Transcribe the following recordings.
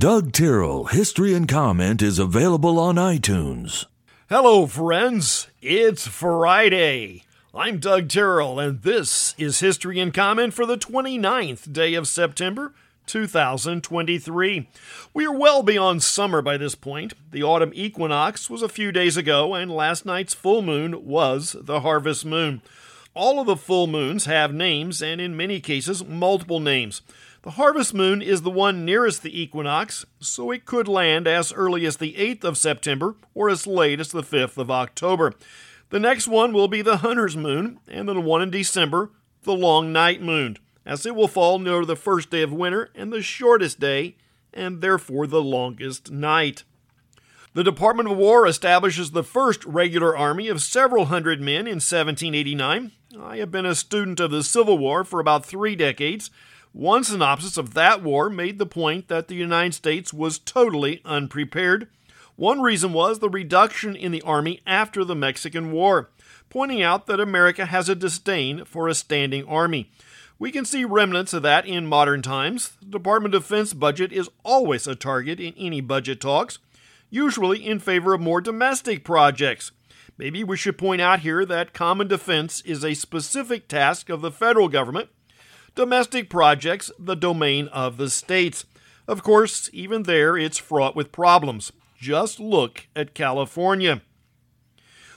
Doug Tyrrell History and Comment is available on iTunes. Hello, friends. It's Friday. I'm Doug Tyrrell, and this is History and Comment for the 29th day of September, 2023. We are well beyond summer by this point. The autumn equinox was a few days ago, and last night's full moon was the harvest moon. All of the full moons have names, and in many cases, multiple names. The harvest moon is the one nearest the equinox, so it could land as early as the 8th of September or as late as the 5th of October. The next one will be the hunter's moon, and the one in December, the long night moon as it will fall near the first day of winter and the shortest day, and therefore the longest night. The Department of War establishes the first regular army of several hundred men in 1789. I have been a student of the Civil War for about three decades. One synopsis of that war made the point that the United States was totally unprepared. One reason was the reduction in the army after the Mexican War, pointing out that America has a disdain for a standing army. We can see remnants of that in modern times. The Department of Defense budget is always a target in any budget talks, usually in favor of more domestic projects. Maybe we should point out here that common defense is a specific task of the federal government, domestic projects, the domain of the states. Of course, even there, it's fraught with problems. Just look at California.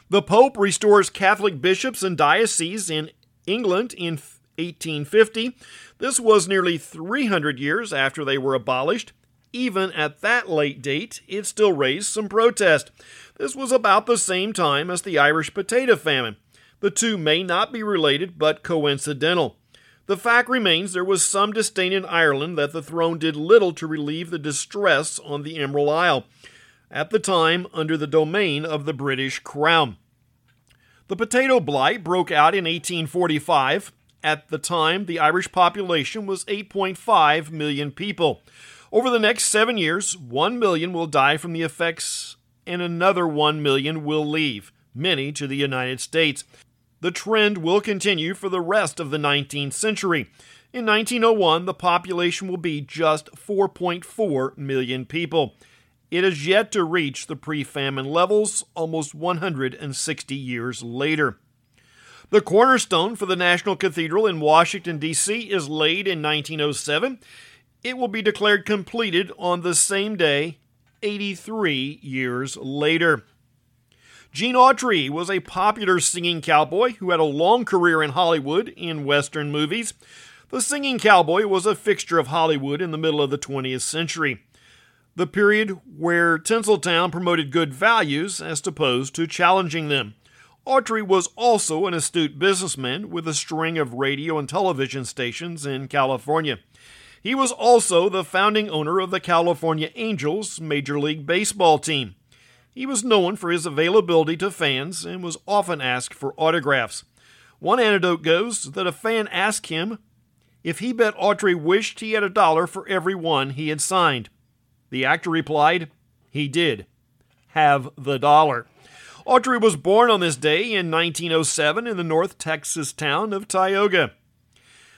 The Pope restores Catholic bishops and dioceses in England in 1850. This was nearly 300 years after they were abolished. Even at that late date, it still raised some protest. This was about the same time as the Irish potato famine. The two may not be related, but coincidental. The fact remains there was some disdain in Ireland that the throne did little to relieve the distress on the Emerald Isle, at the time under the domain of the British Crown. The potato blight broke out in 1845. At the time, the Irish population was 8.5 million people. Over the next seven years, 1 million will die from the effects, and another 1 million will leave, many to the United States. The trend will continue for the rest of the 19th century. In 1901, the population will be just 4.4 million people. It has yet to reach the pre famine levels almost 160 years later. The cornerstone for the National Cathedral in Washington, D.C. is laid in 1907. It will be declared completed on the same day, 83 years later. Gene Autry was a popular singing cowboy who had a long career in Hollywood in Western movies. The singing cowboy was a fixture of Hollywood in the middle of the 20th century, the period where Tinseltown promoted good values as opposed to challenging them. Autry was also an astute businessman with a string of radio and television stations in California. He was also the founding owner of the California Angels Major League Baseball team. He was known for his availability to fans and was often asked for autographs. One anecdote goes that a fan asked him if he bet Autry wished he had a dollar for every one he had signed. The actor replied, he did. Have the dollar. Autry was born on this day in 1907 in the North Texas town of Tioga.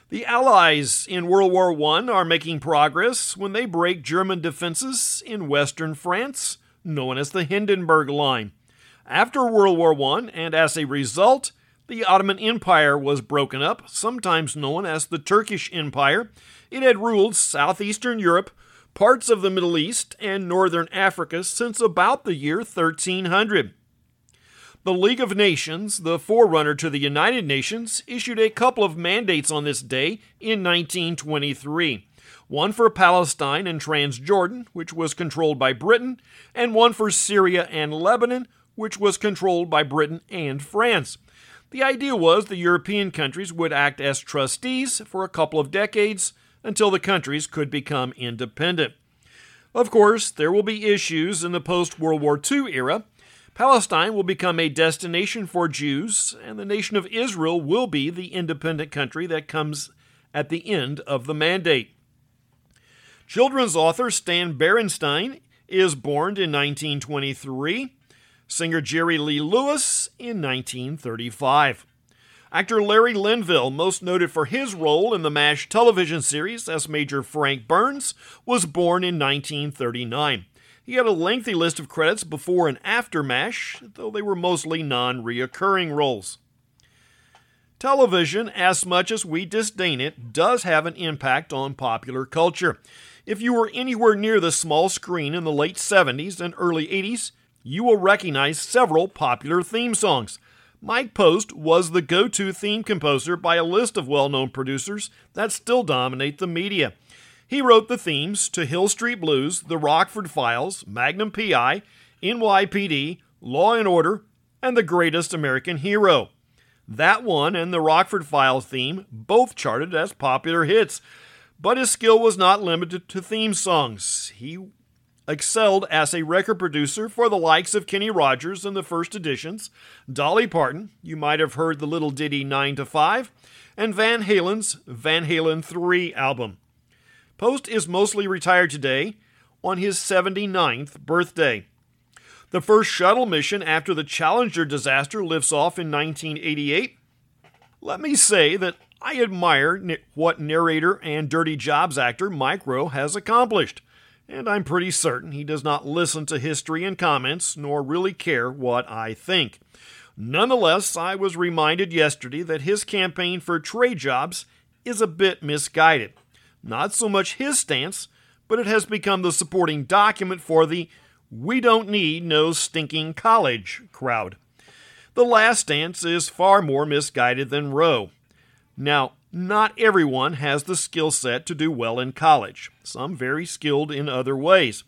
The Allies in World War I are making progress when they break German defenses in western France, known as the Hindenburg Line. After World War I, and as a result, the Ottoman Empire was broken up, sometimes known as the Turkish Empire. It had ruled southeastern Europe, parts of the Middle East, and northern Africa since about the year 1300. The League of Nations, the forerunner to the United Nations, issued a couple of mandates on this day in 1923 one for Palestine and Transjordan, which was controlled by Britain, and one for Syria and Lebanon, which was controlled by Britain and France. The idea was the European countries would act as trustees for a couple of decades until the countries could become independent. Of course, there will be issues in the post World War II era Palestine will become a destination for Jews, and the nation of Israel will be the independent country that comes at the end of the mandate. Children's author Stan Berenstain is born in 1923, singer Jerry Lee Lewis in 1935. Actor Larry Linville, most noted for his role in the MASH television series as Major Frank Burns, was born in 1939. He had a lengthy list of credits before and after MASH, though they were mostly non reoccurring roles. Television, as much as we disdain it, does have an impact on popular culture. If you were anywhere near the small screen in the late 70s and early 80s, you will recognize several popular theme songs. Mike Post was the go to theme composer by a list of well known producers that still dominate the media. He wrote the themes to Hill Street Blues, The Rockford Files, Magnum PI, NYPD, Law and Order, and The Greatest American Hero. That one and the Rockford Files theme both charted as popular hits, but his skill was not limited to theme songs. He excelled as a record producer for the likes of Kenny Rogers in the first editions, Dolly Parton, you might have heard the little ditty 9 to 5, and Van Halen's Van Halen 3 album. Post is mostly retired today on his 79th birthday. The first shuttle mission after the Challenger disaster lifts off in 1988. Let me say that I admire what narrator and Dirty Jobs actor Mike Rowe has accomplished, and I'm pretty certain he does not listen to history and comments nor really care what I think. Nonetheless, I was reminded yesterday that his campaign for trade jobs is a bit misguided. Not so much his stance, but it has become the supporting document for the we don't need no stinking college crowd. The last dance is far more misguided than Rowe. Now, not everyone has the skill set to do well in college, some very skilled in other ways.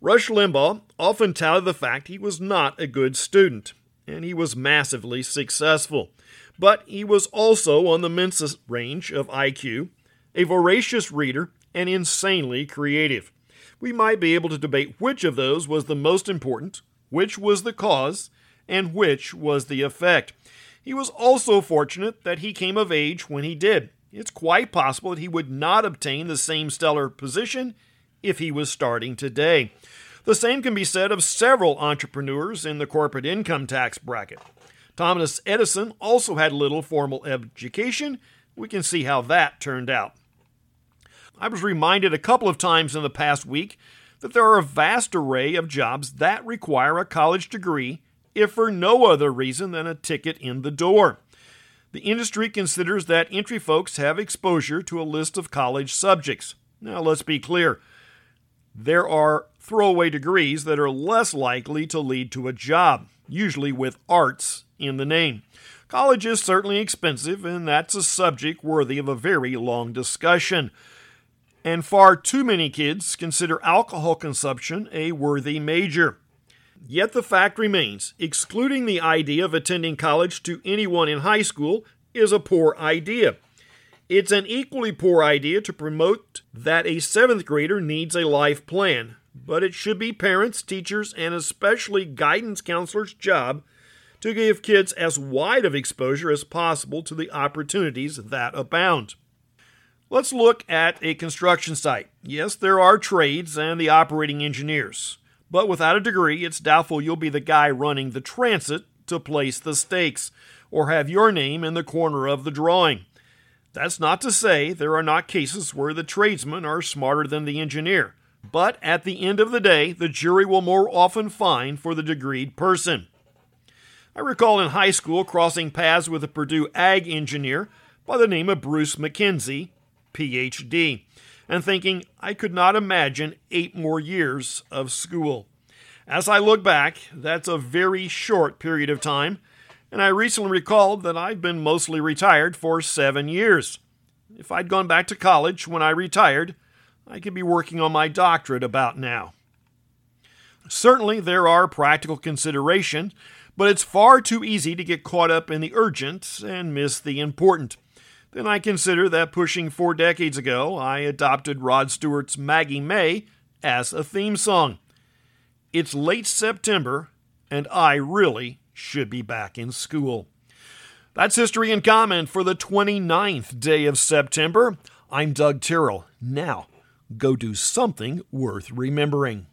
Rush Limbaugh often touted the fact he was not a good student, and he was massively successful. But he was also on the Mensa range of IQ, a voracious reader, and insanely creative we might be able to debate which of those was the most important, which was the cause, and which was the effect. He was also fortunate that he came of age when he did. It's quite possible that he would not obtain the same stellar position if he was starting today. The same can be said of several entrepreneurs in the corporate income tax bracket. Thomas Edison also had little formal education. We can see how that turned out. I was reminded a couple of times in the past week that there are a vast array of jobs that require a college degree, if for no other reason than a ticket in the door. The industry considers that entry folks have exposure to a list of college subjects. Now, let's be clear there are throwaway degrees that are less likely to lead to a job, usually with arts in the name. College is certainly expensive, and that's a subject worthy of a very long discussion and far too many kids consider alcohol consumption a worthy major. Yet the fact remains excluding the idea of attending college to anyone in high school is a poor idea. It's an equally poor idea to promote that a seventh grader needs a life plan, but it should be parents, teachers, and especially guidance counselors' job to give kids as wide of exposure as possible to the opportunities that abound. Let's look at a construction site. Yes, there are trades and the operating engineers, but without a degree, it's doubtful you'll be the guy running the transit to place the stakes or have your name in the corner of the drawing. That's not to say there are not cases where the tradesmen are smarter than the engineer, but at the end of the day, the jury will more often find for the degreed person. I recall in high school crossing paths with a Purdue ag engineer by the name of Bruce McKenzie PhD, and thinking I could not imagine eight more years of school. As I look back, that's a very short period of time, and I recently recalled that I've been mostly retired for seven years. If I'd gone back to college when I retired, I could be working on my doctorate about now. Certainly, there are practical considerations, but it's far too easy to get caught up in the urgent and miss the important then I consider that pushing four decades ago, I adopted Rod Stewart's Maggie May as a theme song. It's late September, and I really should be back in school. That's History and Comment for the 29th day of September. I'm Doug Tyrrell. Now, go do something worth remembering.